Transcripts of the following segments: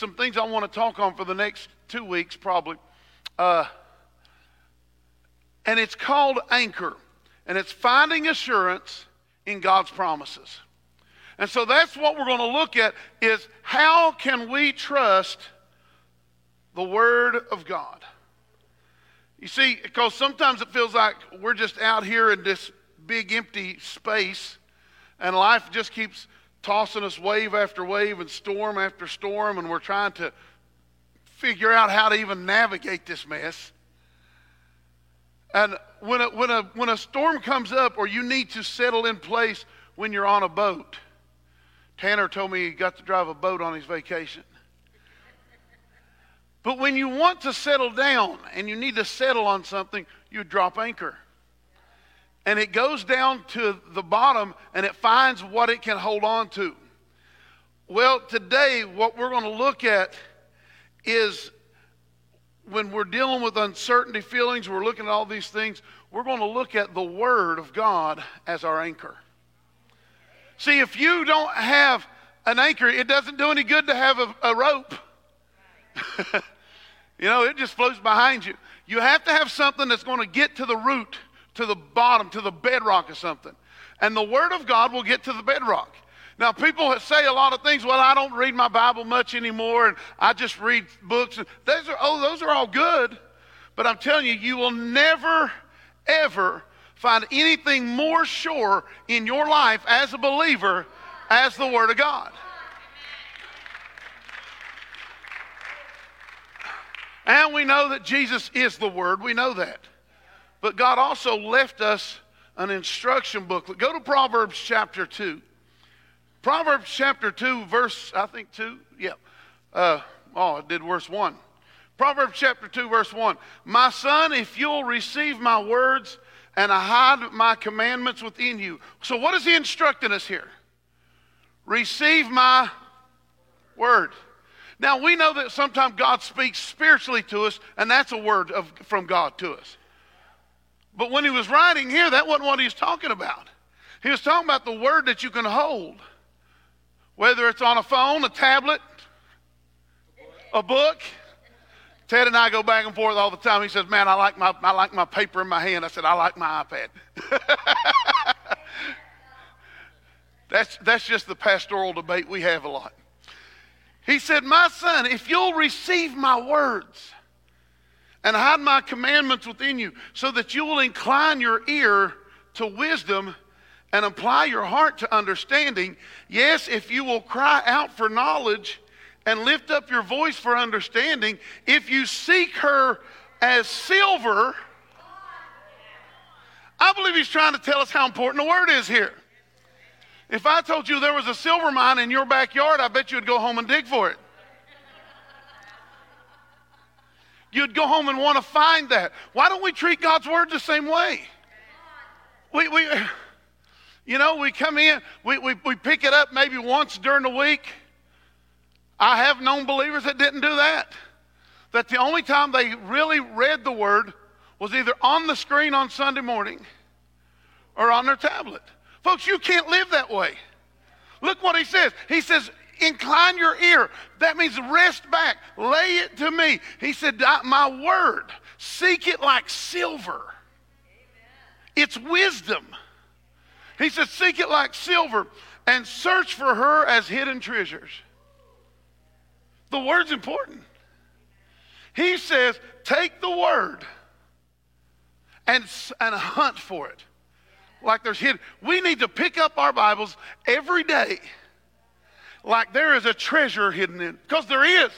some things I want to talk on for the next two weeks, probably. Uh, and it's called Anchor. And it's finding assurance in God's promises. And so that's what we're going to look at is how can we trust the Word of God? You see, because sometimes it feels like we're just out here in this big empty space and life just keeps tossing us wave after wave and storm after storm, and we're trying to figure out how to even navigate this mess. And when a, when, a, when a storm comes up or you need to settle in place when you're on a boat, Tanner told me he got to drive a boat on his vacation. But when you want to settle down and you need to settle on something, you drop anchor. And it goes down to the bottom and it finds what it can hold on to. Well, today, what we're going to look at is when we're dealing with uncertainty feelings, we're looking at all these things, we're going to look at the Word of God as our anchor. See, if you don't have an anchor, it doesn't do any good to have a, a rope. you know, it just floats behind you. You have to have something that's going to get to the root, to the bottom, to the bedrock of something. And the Word of God will get to the bedrock. Now, people say a lot of things. Well, I don't read my Bible much anymore, and I just read books. And those are, oh, those are all good. But I'm telling you, you will never, ever find anything more sure in your life as a believer as the Word of God. And we know that Jesus is the Word. We know that. But God also left us an instruction booklet. Go to Proverbs chapter 2. Proverbs chapter 2, verse, I think 2. Yeah. Uh, oh, I did verse 1. Proverbs chapter 2, verse 1. My son, if you'll receive my words and I hide my commandments within you. So, what is he instructing us here? Receive my word. Now, we know that sometimes God speaks spiritually to us, and that's a word of, from God to us. But when he was writing here, that wasn't what he was talking about. He was talking about the word that you can hold. Whether it's on a phone, a tablet, a book. Ted and I go back and forth all the time. He says, Man, I like my, I like my paper in my hand. I said, I like my iPad. that's, that's just the pastoral debate we have a lot. He said, My son, if you'll receive my words and hide my commandments within you, so that you will incline your ear to wisdom and apply your heart to understanding. Yes, if you will cry out for knowledge and lift up your voice for understanding, if you seek her as silver, I believe he's trying to tell us how important the word is here. If I told you there was a silver mine in your backyard, I bet you'd go home and dig for it. You'd go home and want to find that. Why don't we treat God's word the same way? We, we, you know, we come in, we, we, we pick it up maybe once during the week. I have known believers that didn't do that. That the only time they really read the word was either on the screen on Sunday morning or on their tablet. Folks, you can't live that way. Look what he says. He says, incline your ear. That means rest back. Lay it to me. He said, My word, seek it like silver. Amen. It's wisdom. He said, Seek it like silver and search for her as hidden treasures. The word's important. He says, Take the word and, and hunt for it. Like there's hidden. We need to pick up our Bibles every day like there is a treasure hidden in because there is.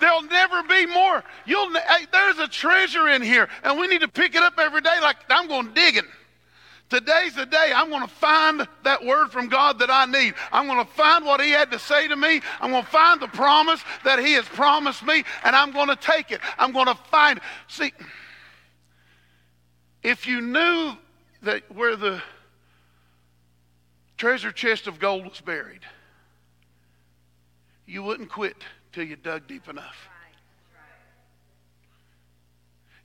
There'll never be more. You'll, hey, there's a treasure in here, and we need to pick it up every day like I'm going digging. Today's the day I'm going to find that word from God that I need. I'm going to find what He had to say to me. I'm going to find the promise that He has promised me, and I'm going to take it. I'm going to find it. See, if you knew that where the treasure chest of gold was buried, you wouldn't quit till you dug deep enough.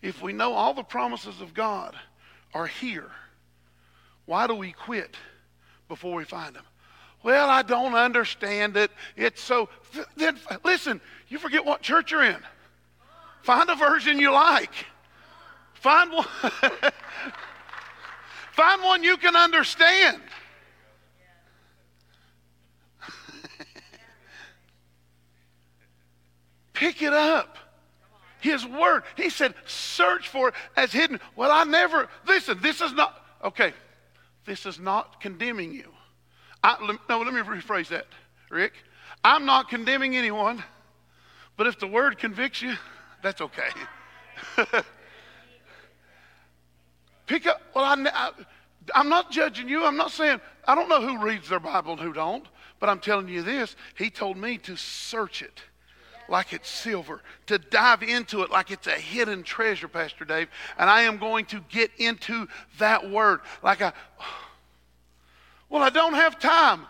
If we know all the promises of God are here, why do we quit before we find them? Well, I don't understand it. It's so. Then listen, you forget what church you're in. Find a version you like. Find one. Find one you can understand. Pick it up. His word. He said, search for it as hidden. Well, I never, listen, this is not, okay, this is not condemning you. I, no, let me rephrase that, Rick. I'm not condemning anyone, but if the word convicts you, that's okay. Pick up, well, I, I, I'm not judging you. I'm not saying, I don't know who reads their Bible and who don't, but I'm telling you this. He told me to search it like it's silver, to dive into it like it's a hidden treasure, Pastor Dave. And I am going to get into that word like I, well, I don't have time.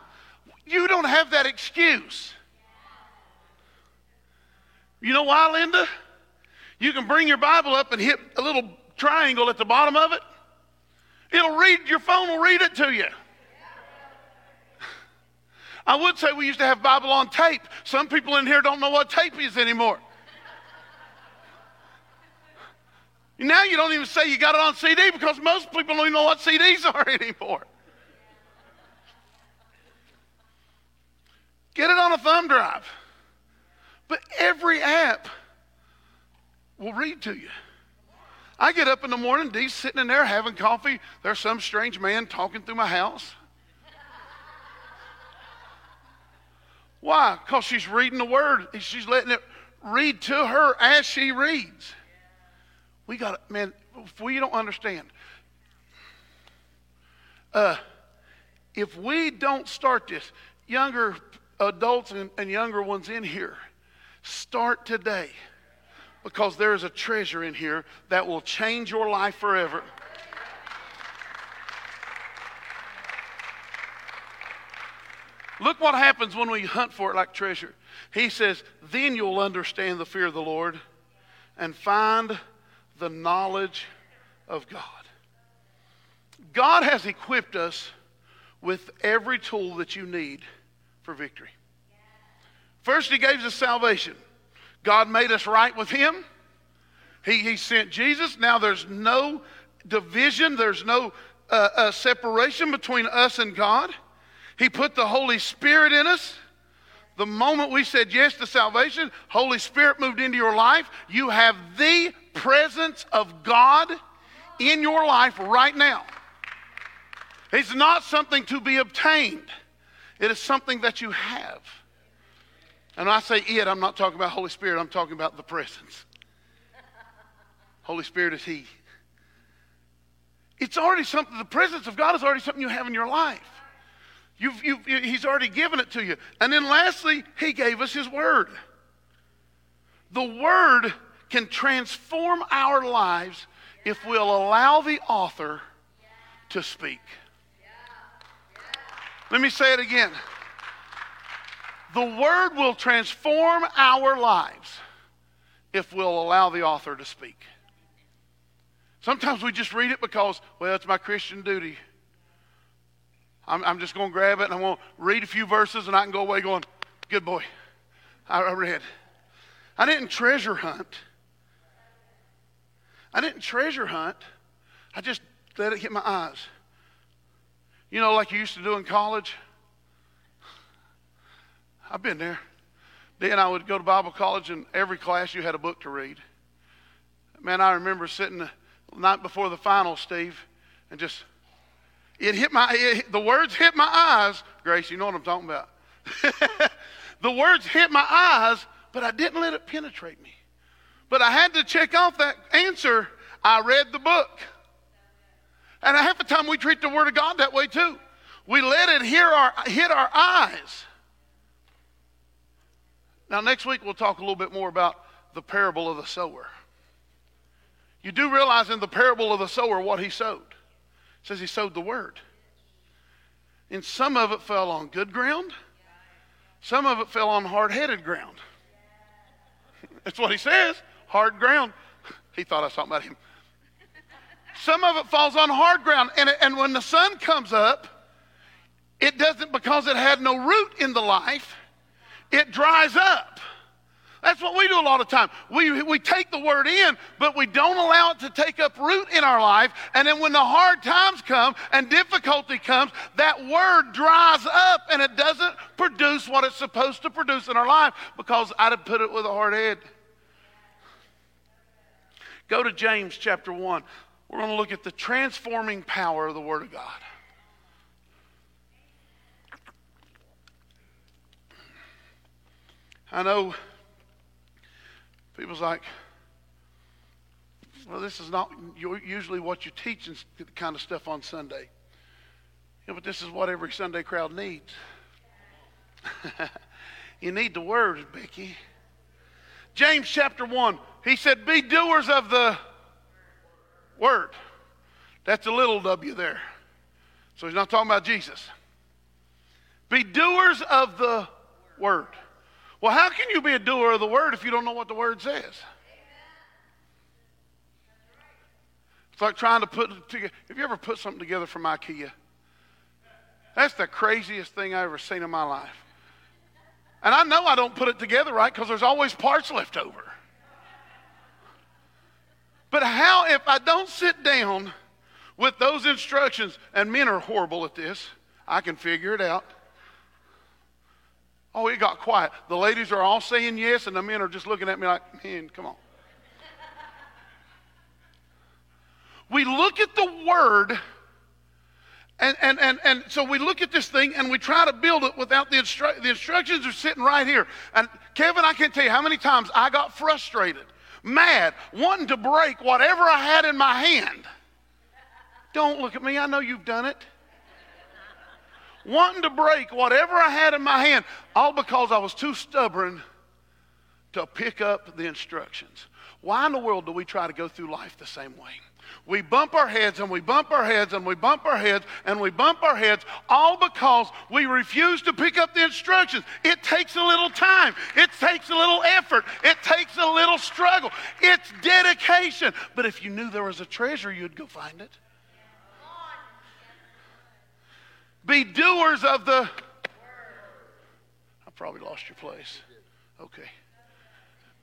You don't have that excuse. You know why, Linda? You can bring your Bible up and hit a little triangle at the bottom of it. It'll read, your phone will read it to you. I would say we used to have Bible on tape. Some people in here don't know what tape is anymore. Now you don't even say you got it on CD because most people don't even know what CDs are anymore. Get it on a thumb drive. But every app will read to you. I get up in the morning, Dee's sitting in there having coffee. There's some strange man talking through my house. Why? Because she's reading the word. She's letting it read to her as she reads. We got man, if we don't understand, uh, if we don't start this, younger adults and, and younger ones in here, start today because there is a treasure in here that will change your life forever. Look what happens when we hunt for it like treasure. He says, Then you'll understand the fear of the Lord and find the knowledge of God. God has equipped us with every tool that you need for victory. First, He gave us salvation. God made us right with Him. He, he sent Jesus. Now there's no division, there's no uh, uh, separation between us and God. He put the Holy Spirit in us. The moment we said yes to salvation, Holy Spirit moved into your life. You have the presence of God in your life right now. It's not something to be obtained, it is something that you have. And I say it, I'm not talking about Holy Spirit, I'm talking about the presence. Holy Spirit is He. It's already something, the presence of God is already something you have in your life. You've, you've, he's already given it to you. And then lastly, he gave us his word. The word can transform our lives if we'll allow the author to speak. Let me say it again. The word will transform our lives if we'll allow the author to speak. Sometimes we just read it because, well, it's my Christian duty. I'm, I'm just going to grab it and I'm going to read a few verses and I can go away going, good boy. I, I read. I didn't treasure hunt. I didn't treasure hunt. I just let it hit my eyes. You know, like you used to do in college? I've been there. Then I would go to Bible college, and every class you had a book to read. Man, I remember sitting the night before the final, Steve, and just it hit my, it, the words hit my eyes. Grace, you know what I'm talking about. the words hit my eyes, but I didn't let it penetrate me. But I had to check off that answer. I read the book. And half the time we treat the Word of God that way too. We let it our, hit our eyes. Now, next week we'll talk a little bit more about the parable of the sower. You do realize in the parable of the sower what he sowed says he sowed the word. And some of it fell on good ground, some of it fell on hard headed ground. That's what he says hard ground. He thought I was talking about him. Some of it falls on hard ground. And, and when the sun comes up, it doesn't, because it had no root in the life, it dries up. That's what we do a lot of time. We, we take the word in, but we don't allow it to take up root in our life. And then when the hard times come and difficulty comes, that word dries up and it doesn't produce what it's supposed to produce in our life because I'd have put it with a hard head. Go to James chapter 1. We're going to look at the transforming power of the Word of God. I know people's like, well, this is not usually what you teach and kind of stuff on Sunday. Yeah, but this is what every Sunday crowd needs. you need the Word, Becky. James chapter 1, he said, Be doers of the Word. That's a little w there. So he's not talking about Jesus. Be doers of the Word. Well, how can you be a doer of the word if you don't know what the word says? It's like trying to put it together. Have you ever put something together from IKEA? That's the craziest thing I've ever seen in my life. And I know I don't put it together right because there's always parts left over. But how, if I don't sit down with those instructions, and men are horrible at this, I can figure it out. Oh, it got quiet. The ladies are all saying yes, and the men are just looking at me like, man, come on. we look at the word, and, and, and, and so we look at this thing and we try to build it without the, the instructions are sitting right here. And Kevin, I can't tell you how many times I got frustrated, mad, wanting to break whatever I had in my hand. Don't look at me. I know you've done it wanting to break whatever I had in my hand, all because I was too stubborn to pick up the instructions. Why in the world do we try to go through life the same way? We bump our heads and we bump our heads and we bump our heads and we bump our heads all because we refuse to pick up the instructions. It takes a little time. It takes a little effort. It takes a little struggle. It's dedication. But if you knew there was a treasure, you'd go find it. Be doers of the. Word. I probably lost your place. Okay.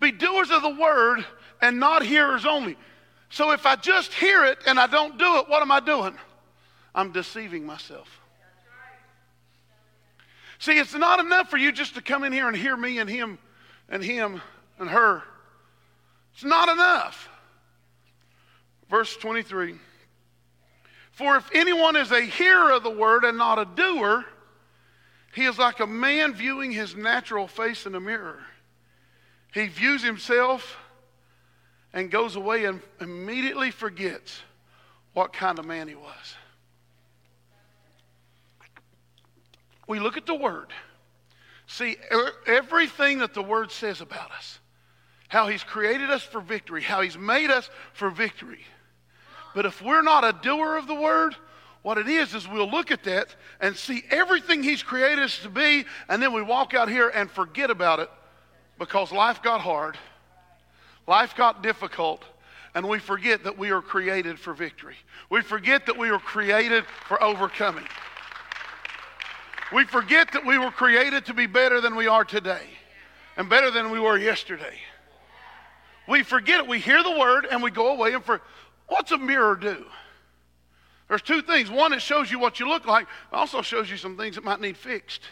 Be doers of the word and not hearers only. So if I just hear it and I don't do it, what am I doing? I'm deceiving myself. See, it's not enough for you just to come in here and hear me and him and him and her. It's not enough. Verse 23. For if anyone is a hearer of the word and not a doer, he is like a man viewing his natural face in a mirror. He views himself and goes away and immediately forgets what kind of man he was. We look at the word, see everything that the word says about us, how he's created us for victory, how he's made us for victory. But if we're not a doer of the word, what it is is we'll look at that and see everything he's created us to be, and then we walk out here and forget about it because life got hard, life got difficult, and we forget that we are created for victory. We forget that we were created for overcoming. We forget that we were created to be better than we are today and better than we were yesterday. We forget it. We hear the word and we go away and for What's a mirror do? There's two things. One, it shows you what you look like, it also shows you some things that might need fixed.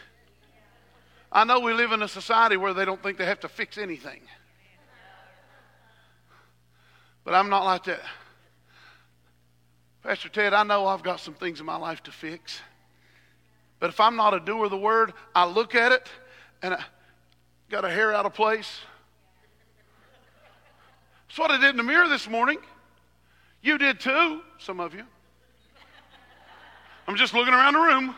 I know we live in a society where they don't think they have to fix anything. But I'm not like that. Pastor Ted, I know I've got some things in my life to fix. But if I'm not a doer of the word, I look at it and I got a hair out of place. That's what I did in the mirror this morning. You did too, some of you. I'm just looking around the room.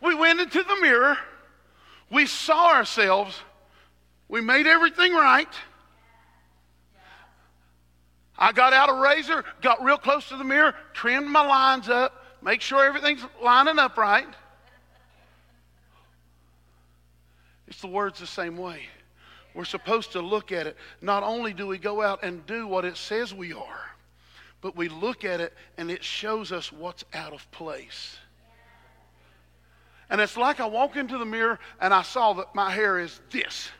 We went into the mirror. We saw ourselves. We made everything right. I got out a razor, got real close to the mirror, trimmed my lines up, make sure everything's lining up right. It's the words the same way. We're supposed to look at it. Not only do we go out and do what it says we are, but we look at it and it shows us what's out of place. And it's like I walk into the mirror and I saw that my hair is this.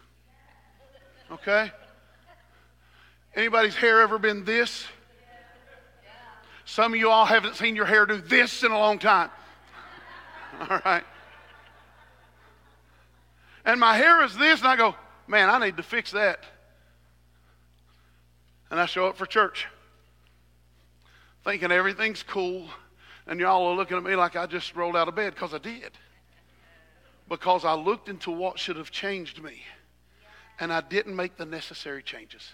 Okay? Anybody's hair ever been this? Some of you all haven't seen your hair do this in a long time. All right. And my hair is this, and I go, man, I need to fix that. And I show up for church thinking everything's cool, and y'all are looking at me like I just rolled out of bed because I did. Because I looked into what should have changed me, and I didn't make the necessary changes.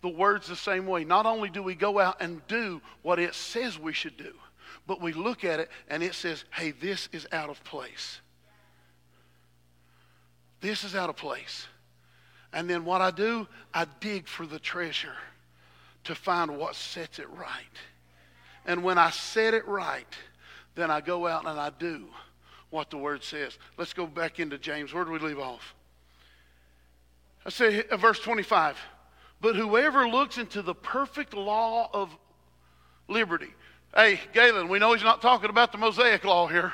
The word's the same way. Not only do we go out and do what it says we should do, but we look at it and it says, hey, this is out of place. This is out of place. And then what I do, I dig for the treasure to find what sets it right. And when I set it right, then I go out and I do what the word says. Let's go back into James. Where do we leave off? I say uh, verse 25. But whoever looks into the perfect law of liberty. Hey, Galen, we know he's not talking about the Mosaic law here.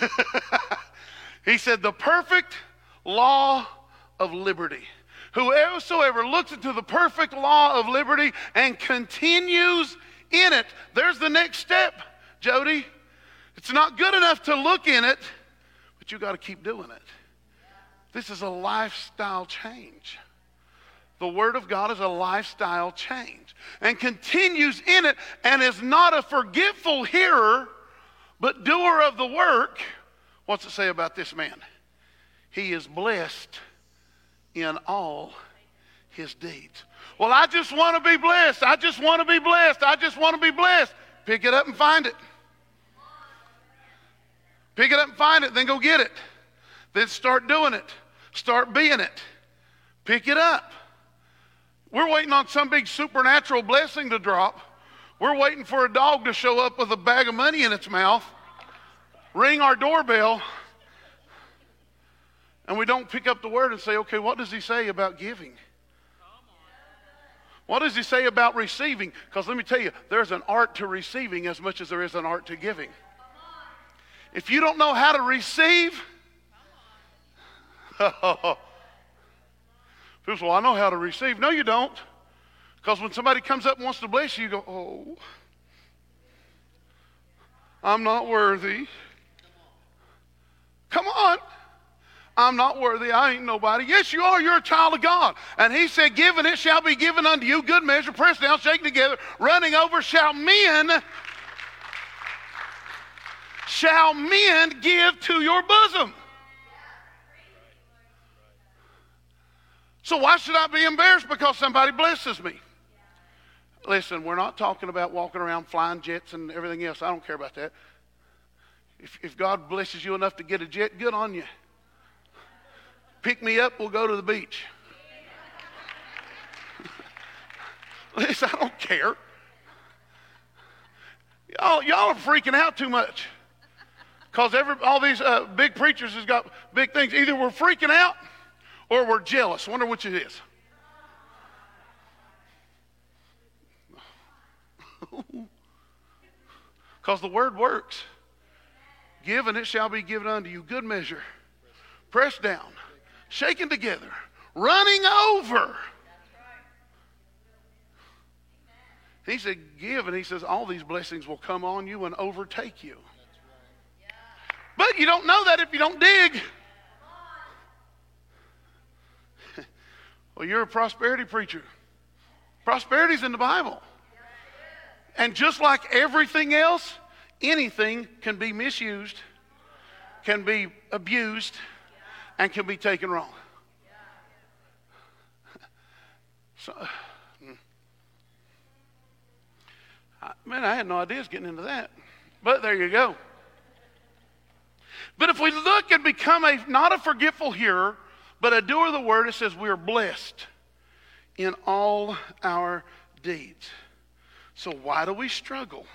he said the perfect law of liberty. Whosoever looks into the perfect law of liberty and continues in it. There's the next step, Jody. It's not good enough to look in it, but you got to keep doing it. This is a lifestyle change. The Word of God is a lifestyle change and continues in it and is not a forgetful hearer, but doer of the work. What's it say about this man? He is blessed in all his deeds. Well, I just want to be blessed. I just want to be blessed. I just want to be blessed. Pick it up and find it. Pick it up and find it, then go get it. Then start doing it. Start being it. Pick it up. We're waiting on some big supernatural blessing to drop. We're waiting for a dog to show up with a bag of money in its mouth, ring our doorbell, and we don't pick up the word and say, okay, what does he say about giving? What does he say about receiving? Because let me tell you, there's an art to receiving as much as there is an art to giving. If you don't know how to receive, people say, well, I know how to receive. No, you don't. Because when somebody comes up and wants to bless you, you go, oh, I'm not worthy. Come on. I'm not worthy. I ain't nobody. Yes, you are. You're a child of God. And he said, Given it shall be given unto you. Good measure, pressed down, shaken together, running over, shall men, shall men give to your bosom. So why should I be embarrassed because somebody blesses me? Listen, we're not talking about walking around flying jets and everything else. I don't care about that. If, if God blesses you enough to get a jet, good on you pick me up, we'll go to the beach. Listen, I don't care. Y'all, y'all are freaking out too much. Because all these uh, big preachers has got big things. Either we're freaking out or we're jealous. Wonder which it is. Because the word works. Give and it shall be given unto you. Good measure. Pressed down shaken together, running over. He said, Give, and he says, All these blessings will come on you and overtake you. But you don't know that if you don't dig. well, you're a prosperity preacher. Prosperity's in the Bible. And just like everything else, anything can be misused, can be abused and can be taken wrong. So, man, I had no idea getting into that. But there you go. But if we look and become a not a forgetful hearer, but a doer of the word, it says we are blessed in all our deeds. So why do we struggle?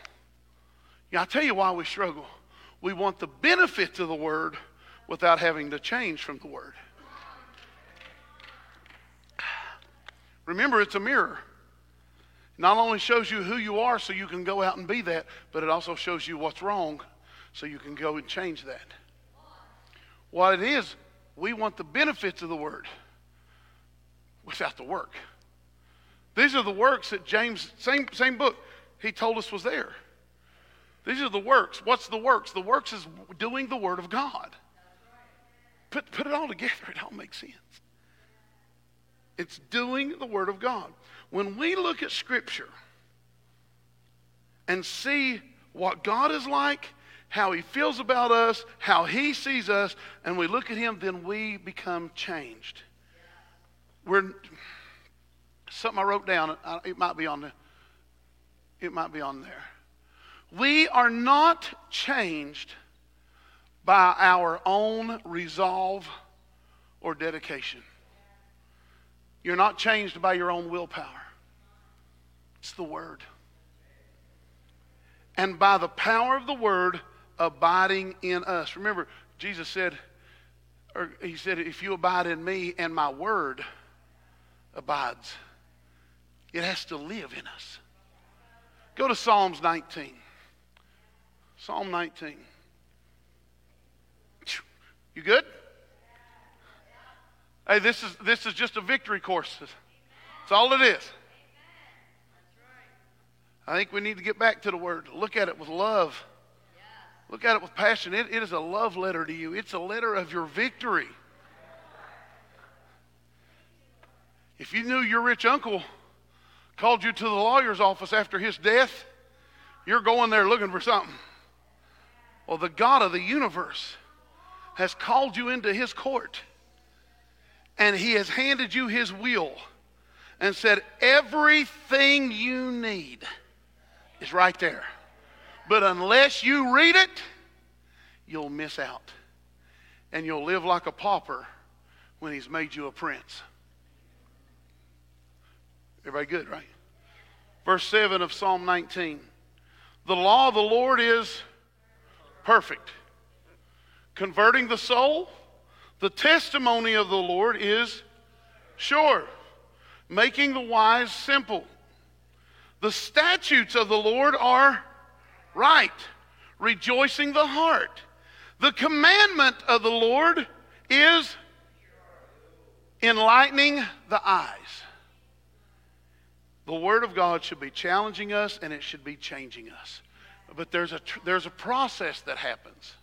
Yeah, I'll tell you why we struggle. We want the benefits of the word without having to change from the Word. Remember, it's a mirror. Not only shows you who you are so you can go out and be that, but it also shows you what's wrong so you can go and change that. What it is, we want the benefits of the word without the work. These are the works that James, same, same book, he told us was there. These are the works. What's the works? The works is doing the word of God. Put, put it all together, it all makes sense. It's doing the word of God. When we look at Scripture and see what God is like, how He feels about us, how He sees us, and we look at Him, then we become changed. We're something I wrote down. It might be on the. It might be on there. We are not changed by our own resolve or dedication. You're not changed by your own willpower. It's the Word. And by the power of the Word abiding in us. Remember, Jesus said, or He said, if you abide in me and my Word abides, it has to live in us. Go to Psalms 19. Psalm 19. You good? Hey, this is, this is just a victory course. That's all it is. I think we need to get back to the word. Look at it with love. Look at it with passion. It, it is a love letter to you, it's a letter of your victory. If you knew your rich uncle called you to the lawyer's office after his death, you're going there looking for something. Well, the God of the universe has called you into his court and he has handed you his will and said, Everything you need is right there. But unless you read it, you'll miss out. And you'll live like a pauper when he's made you a prince. Everybody good, right? Verse 7 of Psalm 19. The law of the Lord is perfect, converting the soul. The testimony of the Lord is sure, making the wise simple. The statutes of the Lord are right, rejoicing the heart. The commandment of the Lord is enlightening the eyes. The Word of God should be challenging us and it should be changing us. But there's a, there's a process that happens.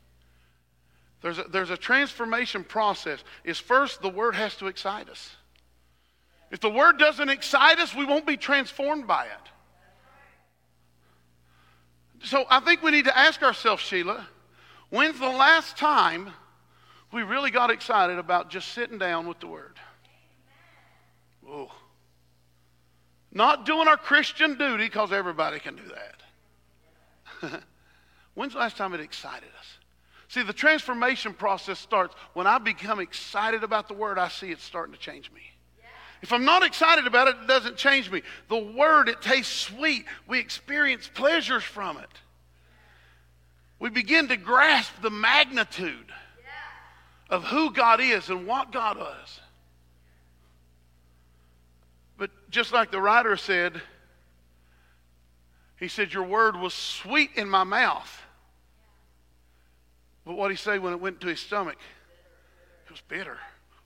There's a, there's a transformation process. Is first, the Word has to excite us. If the Word doesn't excite us, we won't be transformed by it. So I think we need to ask ourselves, Sheila, when's the last time we really got excited about just sitting down with the Word? Oh. Not doing our Christian duty because everybody can do that. when's the last time it excited us? See, the transformation process starts when I become excited about the Word, I see it starting to change me. If I'm not excited about it, it doesn't change me. The word, it tastes sweet. We experience pleasures from it. We begin to grasp the magnitude of who God is and what God is. But just like the writer said, he said, Your word was sweet in my mouth. But what he say when it went to his stomach? It was bitter.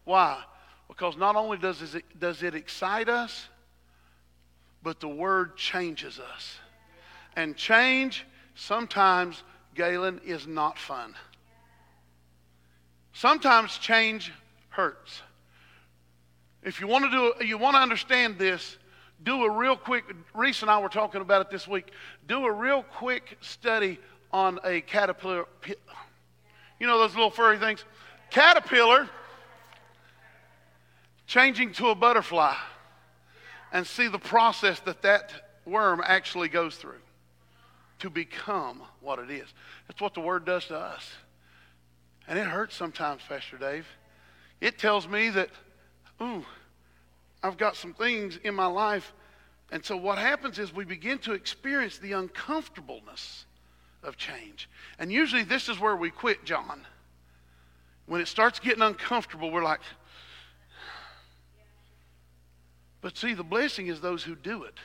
Why? Because not only does it, does it excite us, but the word changes us. And change sometimes, Galen, is not fun. Sometimes change hurts. If you want to do, you want to understand this, do a real quick. Reese and I were talking about it this week. Do a real quick study on a caterpillar. You know those little furry things, caterpillar changing to a butterfly and see the process that that worm actually goes through to become what it is. That's what the word does to us. And it hurts sometimes, Pastor Dave. It tells me that, ooh, I've got some things in my life. And so what happens is we begin to experience the uncomfortableness of change. And usually this is where we quit, John. When it starts getting uncomfortable, we're like, but see, the blessing is those who do it.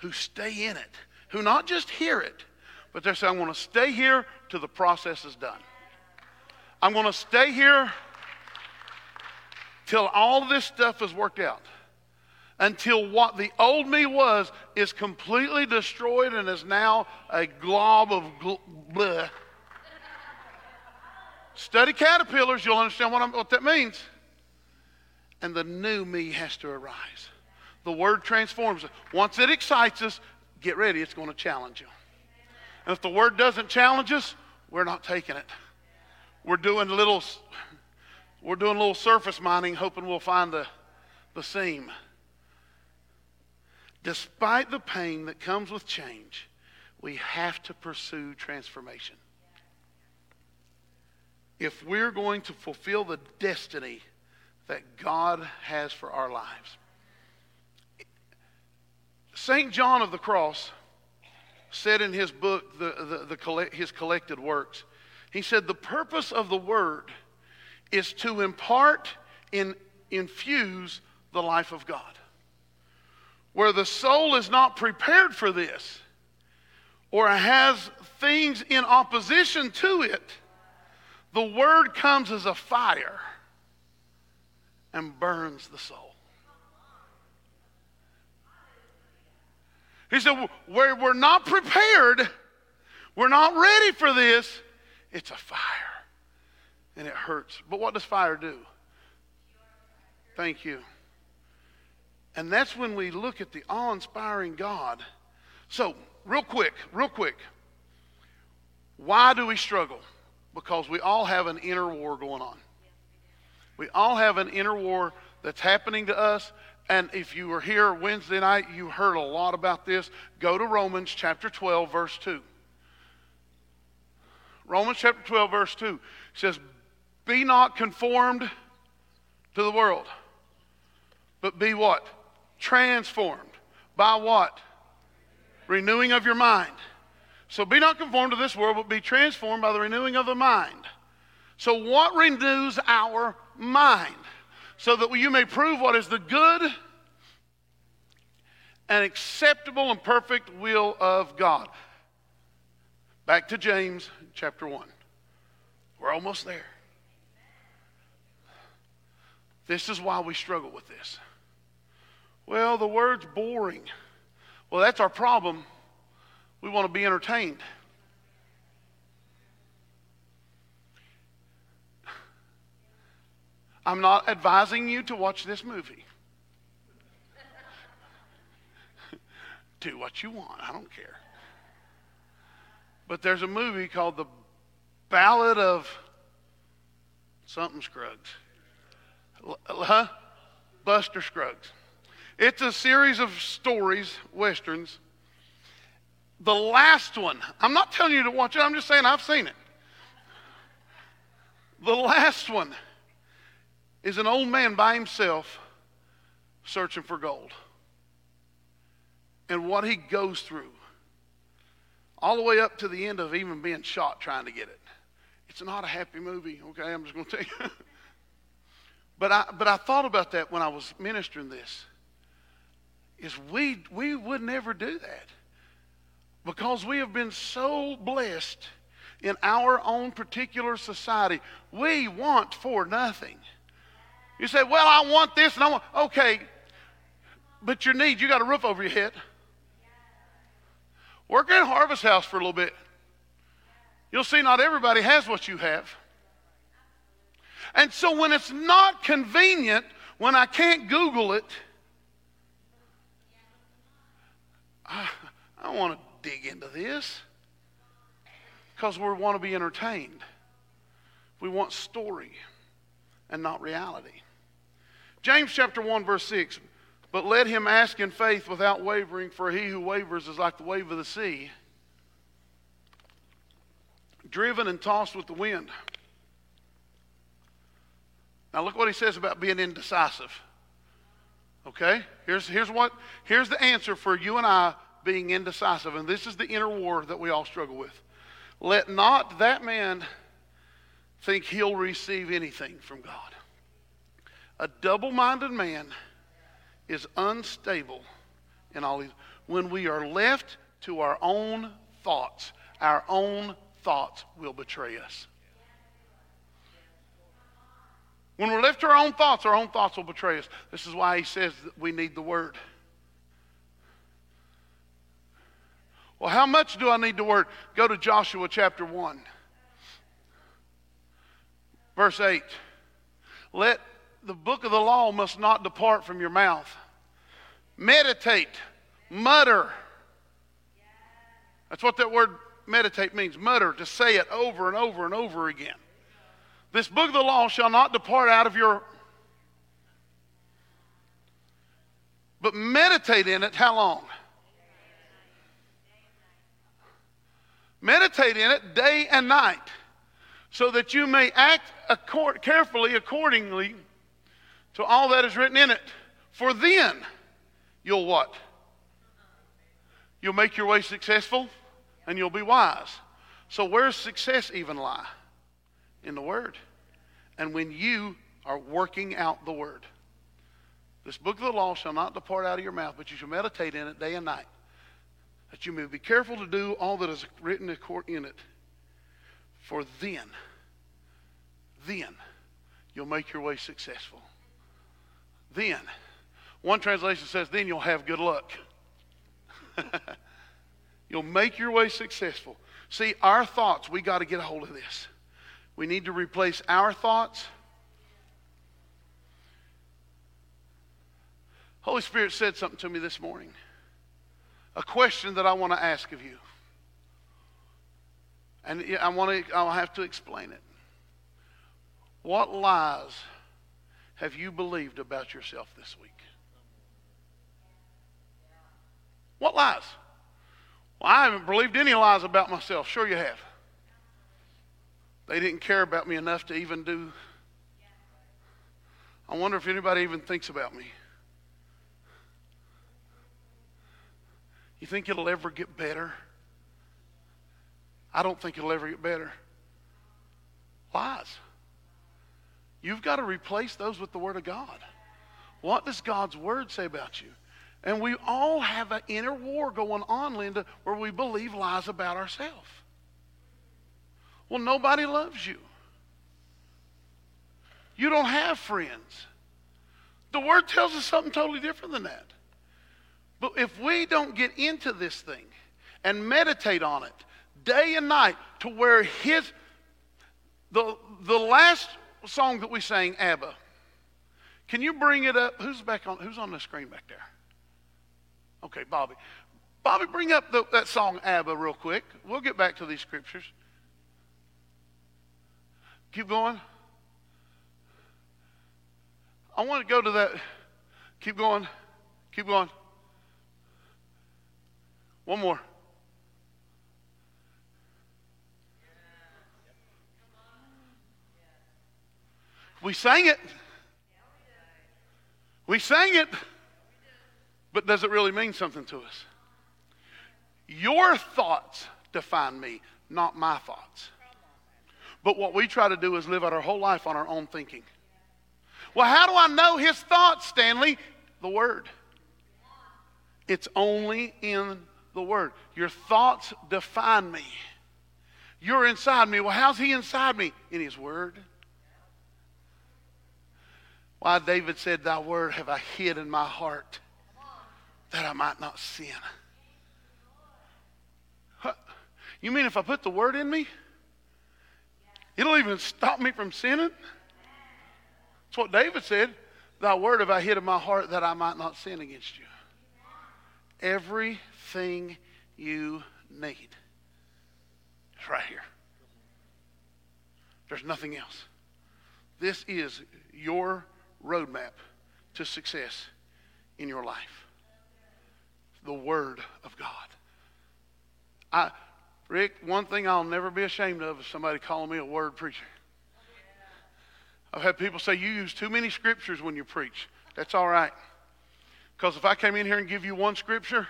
who stay in it, who not just hear it, but they're saying, I'm going to stay here till the process is done. I'm going to stay here till all this stuff is worked out. Until what the old me was is completely destroyed and is now a glob of gl- bleh. Study caterpillars, you'll understand what, what that means. And the new me has to arise. The word transforms us. Once it excites us, get ready, it's going to challenge you. And if the word doesn't challenge us, we're not taking it. We're doing little, we're doing little surface mining, hoping we'll find the, the seam. Despite the pain that comes with change, we have to pursue transformation. If we're going to fulfill the destiny that God has for our lives. St. John of the Cross said in his book, the, the, the, his collected works, he said, The purpose of the word is to impart and infuse the life of God. Where the soul is not prepared for this or has things in opposition to it, the word comes as a fire and burns the soul. He said, where we're not prepared, we're not ready for this, it's a fire. And it hurts. But what does fire do? Thank you. And that's when we look at the awe inspiring God. So, real quick, real quick. Why do we struggle? Because we all have an inner war going on. We all have an inner war that's happening to us, and if you were here Wednesday night, you heard a lot about this. Go to Romans chapter 12, verse 2. Romans chapter 12, verse 2 says, Be not conformed to the world, but be what? Transformed. By what? Renewing of your mind. So be not conformed to this world, but be transformed by the renewing of the mind. So, what renews our mind? so that you may prove what is the good and acceptable and perfect will of God. Back to James chapter 1. We're almost there. This is why we struggle with this. Well, the word's boring. Well, that's our problem. We want to be entertained. I'm not advising you to watch this movie. Do what you want. I don't care. But there's a movie called The Ballad of something Scruggs. Uh, huh? Buster Scruggs. It's a series of stories, westerns. The last one, I'm not telling you to watch it, I'm just saying I've seen it. The last one is an old man by himself searching for gold. And what he goes through, all the way up to the end of even being shot trying to get it. It's not a happy movie, okay? I'm just going to tell you. but, I, but I thought about that when I was ministering this. Is we, we would never do that because we have been so blessed in our own particular society. We want for nothing. You say, well, I want this and I want, okay, but your needs, you got a roof over your head. Work in Harvest House for a little bit. You'll see not everybody has what you have. And so when it's not convenient, when I can't Google it, I, want to dig into this because we want to be entertained. We want story and not reality. James chapter 1, verse 6. But let him ask in faith without wavering, for he who wavers is like the wave of the sea, driven and tossed with the wind. Now look what he says about being indecisive. Okay? Here's, here's, what, here's the answer for you and I being indecisive. And this is the inner war that we all struggle with. Let not that man think he'll receive anything from God. A double minded man is unstable in all these. When we are left to our own thoughts, our own thoughts will betray us. When we're left to our own thoughts, our own thoughts will betray us. This is why he says we need the word. Well, how much do I need the word? Go to Joshua chapter 1, verse 8. Let the book of the law must not depart from your mouth. Meditate, mutter. That's what that word meditate means mutter, to say it over and over and over again. This book of the law shall not depart out of your. But meditate in it how long? Meditate in it day and night, so that you may act accord, carefully accordingly to all that is written in it. For then you'll what? You'll make your way successful and you'll be wise. So, where's success even lie? In the Word. And when you are working out the Word. This book of the law shall not depart out of your mouth, but you shall meditate in it day and night, that you may be careful to do all that is written in it. For then, then you'll make your way successful. Then, one translation says, then you'll have good luck. You'll make your way successful. See, our thoughts, we got to get a hold of this. We need to replace our thoughts. Holy Spirit said something to me this morning. A question that I want to ask of you. And I want to I'll have to explain it. What lies have you believed about yourself this week? What lies? Well, I haven't believed any lies about myself. Sure, you have. They didn't care about me enough to even do. I wonder if anybody even thinks about me. You think it'll ever get better? I don't think it'll ever get better. Lies. You've got to replace those with the Word of God. What does God's Word say about you? And we all have an inner war going on, Linda, where we believe lies about ourselves. Well, nobody loves you. You don't have friends. The Word tells us something totally different than that. But if we don't get into this thing and meditate on it day and night to where His, the, the last song that we sang, ABBA, can you bring it up? Who's back on, who's on the screen back there? Okay, Bobby. Bobby, bring up the, that song Abba real quick. We'll get back to these scriptures. Keep going. I want to go to that. Keep going. Keep going. One more. We sang it. We sang it. But does it really mean something to us? Your thoughts define me, not my thoughts. But what we try to do is live out our whole life on our own thinking. Well, how do I know his thoughts, Stanley? The Word. It's only in the Word. Your thoughts define me. You're inside me. Well, how's he inside me? In his Word. Why, David said, Thy Word have I hid in my heart that I might not sin. You mean if I put the word in me, it'll even stop me from sinning? That's what David said. Thy word have I hid in my heart that I might not sin against you. Everything you need is right here. There's nothing else. This is your roadmap to success in your life the Word of God. I, Rick, one thing I'll never be ashamed of is somebody calling me a word preacher. I've had people say, You use too many scriptures when you preach. That's all right. Because if I came in here and give you one scripture,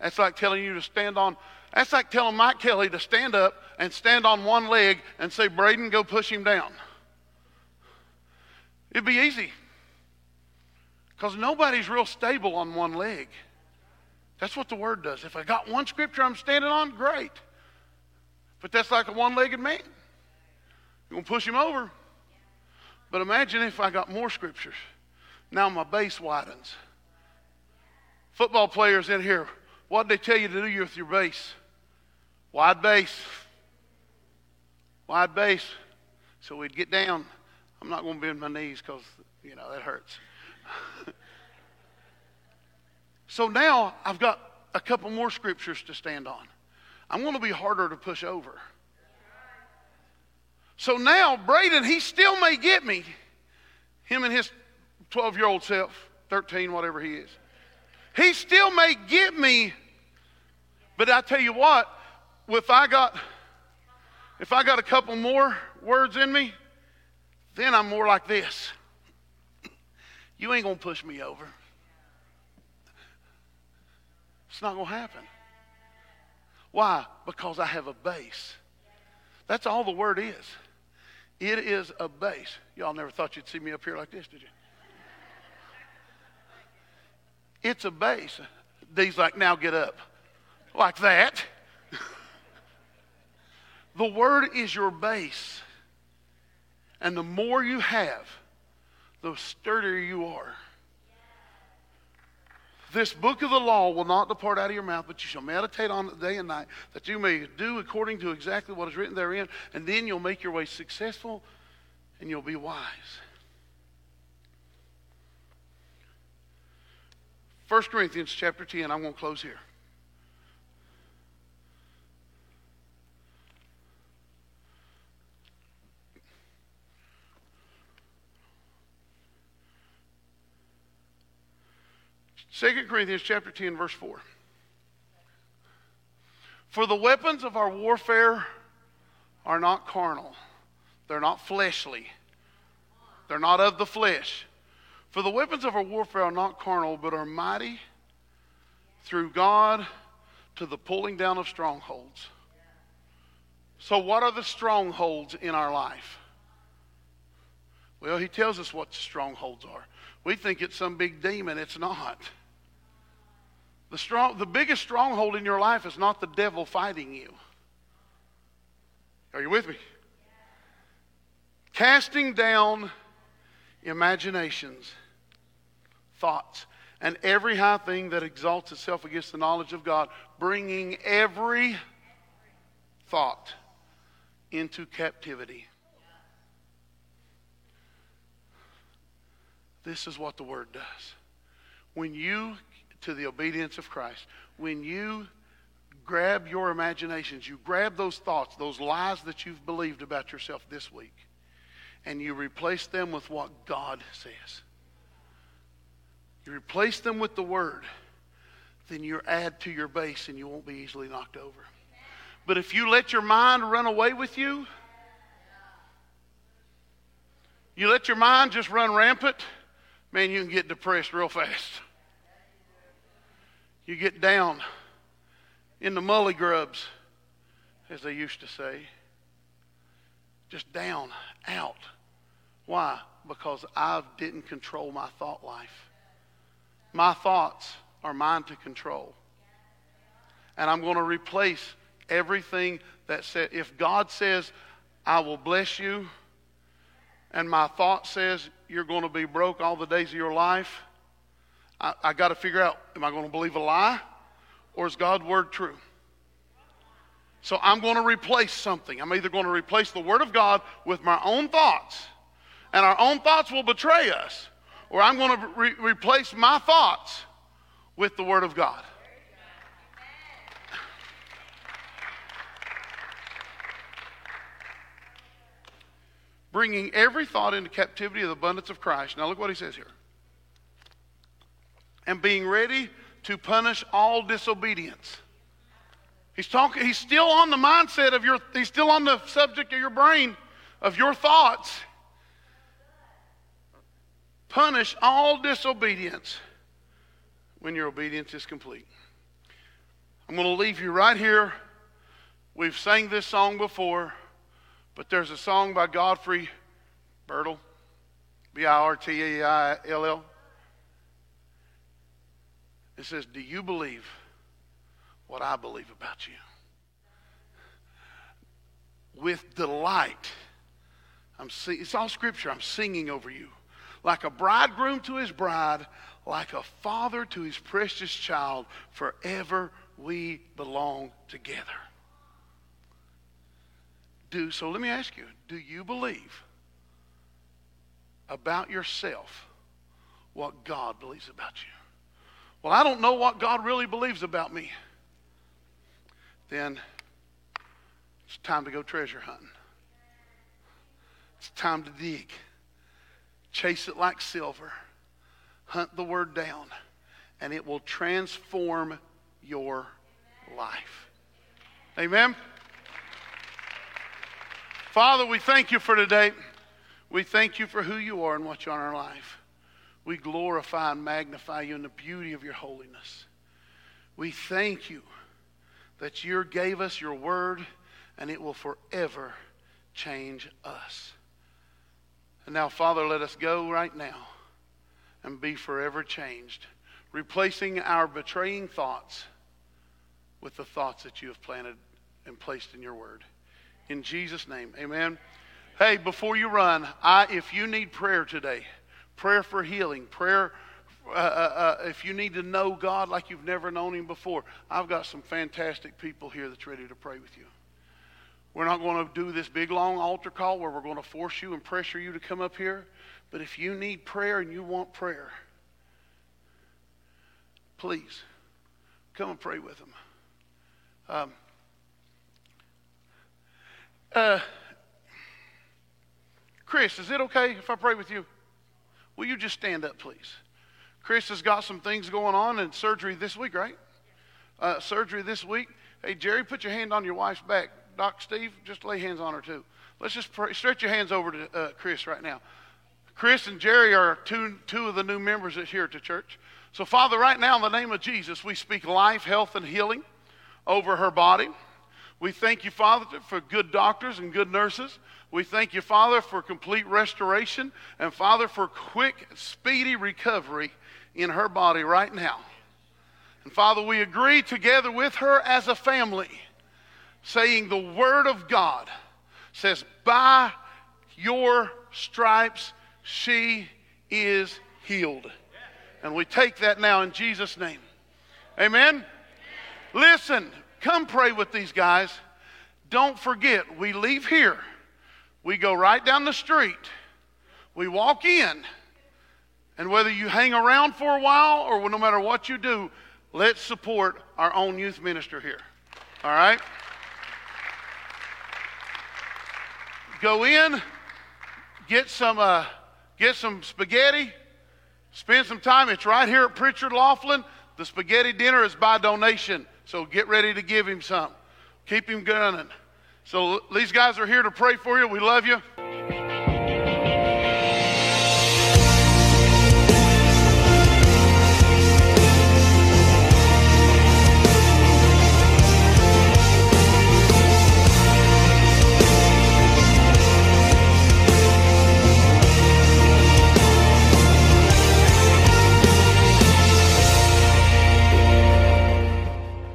that's like telling you to stand on, that's like telling Mike Kelly to stand up and stand on one leg and say, Braden, go push him down. It'd be easy. Because nobody's real stable on one leg. That's what the word does. If I got one scripture I'm standing on, great. But that's like a one legged man. You're going to push him over. But imagine if I got more scriptures. Now my base widens. Football players in here, what did they tell you to do with your base? Wide base. Wide base. So we'd get down. I'm not going to bend my knees because, you know, that hurts. so now I've got a couple more scriptures to stand on. I'm going to be harder to push over. So now, Braden, he still may get me, him and his 12 year old self, 13, whatever he is. He still may get me, but I tell you what, if I got if I got a couple more words in me, then I'm more like this. You ain't gonna push me over. It's not gonna happen. Why? Because I have a base. That's all the word is. It is a base. Y'all never thought you'd see me up here like this, did you? It's a base. These like, now get up. Like that. the word is your base. And the more you have, the sturdier you are. This book of the law will not depart out of your mouth, but you shall meditate on it day and night, that you may do according to exactly what is written therein, and then you'll make your way successful and you'll be wise. 1 Corinthians chapter 10, I'm going to close here. Second Corinthians chapter 10, verse 4. For the weapons of our warfare are not carnal, they're not fleshly, they're not of the flesh. For the weapons of our warfare are not carnal, but are mighty through God to the pulling down of strongholds. So, what are the strongholds in our life? Well, he tells us what strongholds are. We think it's some big demon, it's not. The, strong, the biggest stronghold in your life is not the devil fighting you. Are you with me? Casting down imaginations, thoughts, and every high thing that exalts itself against the knowledge of God, bringing every thought into captivity. This is what the Word does. When you to the obedience of Christ. When you grab your imaginations, you grab those thoughts, those lies that you've believed about yourself this week, and you replace them with what God says. You replace them with the Word, then you add to your base and you won't be easily knocked over. But if you let your mind run away with you, you let your mind just run rampant, man, you can get depressed real fast you get down in the mully grubs, as they used to say. Just down, out. Why? Because I didn't control my thought life. My thoughts are mine to control. And I'm going to replace everything that said, if God says, I will bless you, and my thought says you're going to be broke all the days of your life, I, I got to figure out am I going to believe a lie or is God's word true? So I'm going to replace something. I'm either going to replace the word of God with my own thoughts, and our own thoughts will betray us, or I'm going to re- replace my thoughts with the word of God. Bringing every thought into captivity of the abundance of Christ. Now, look what he says here and being ready to punish all disobedience. He's talking, he's still on the mindset of your, he's still on the subject of your brain, of your thoughts. Punish all disobedience when your obedience is complete. I'm going to leave you right here. We've sang this song before, but there's a song by Godfrey Birtall, B I R T A I L L. It says, Do you believe what I believe about you? With delight, I'm it's all scripture. I'm singing over you. Like a bridegroom to his bride, like a father to his precious child, forever we belong together. Do so let me ask you, do you believe about yourself what God believes about you? Well, I don't know what God really believes about me. Then it's time to go treasure hunting. It's time to dig. Chase it like silver. Hunt the word down, and it will transform your life. Amen. Father, we thank you for today. We thank you for who you are and what you are in our life. We glorify and magnify you in the beauty of your holiness. We thank you that you gave us your word and it will forever change us. And now, Father, let us go right now and be forever changed, replacing our betraying thoughts with the thoughts that you have planted and placed in your word. In Jesus' name, amen. Hey, before you run, I, if you need prayer today, prayer for healing, prayer uh, uh, uh, if you need to know God like you've never known Him before, I've got some fantastic people here that's ready to pray with you. We're not going to do this big long altar call where we're going to force you and pressure you to come up here. But if you need prayer and you want prayer, please come and pray with them. Um, uh, Chris, is it okay if I pray with you? Will you just stand up, please? Chris has got some things going on and surgery this week, right? Uh, surgery this week. Hey, Jerry, put your hand on your wife's back. Doc Steve, just lay hands on her too. Let's just pray. stretch your hands over to uh, Chris right now. Chris and Jerry are two, two of the new members that here at the church. So, Father, right now, in the name of Jesus, we speak life, health, and healing over her body. We thank you, Father, for good doctors and good nurses. We thank you, Father, for complete restoration and, Father, for quick, speedy recovery in her body right now. And, Father, we agree together with her as a family saying the Word of God says, By your stripes she is healed. And we take that now in Jesus' name. Amen? Listen, come pray with these guys. Don't forget, we leave here, we go right down the street, we walk in, and whether you hang around for a while or no matter what you do, let's support our own youth minister here. All right? Go in, get some, uh, get some spaghetti, spend some time. It's right here at Pritchard Laughlin. The spaghetti dinner is by donation, so get ready to give him some. Keep him gunning. So these guys are here to pray for you. We love you.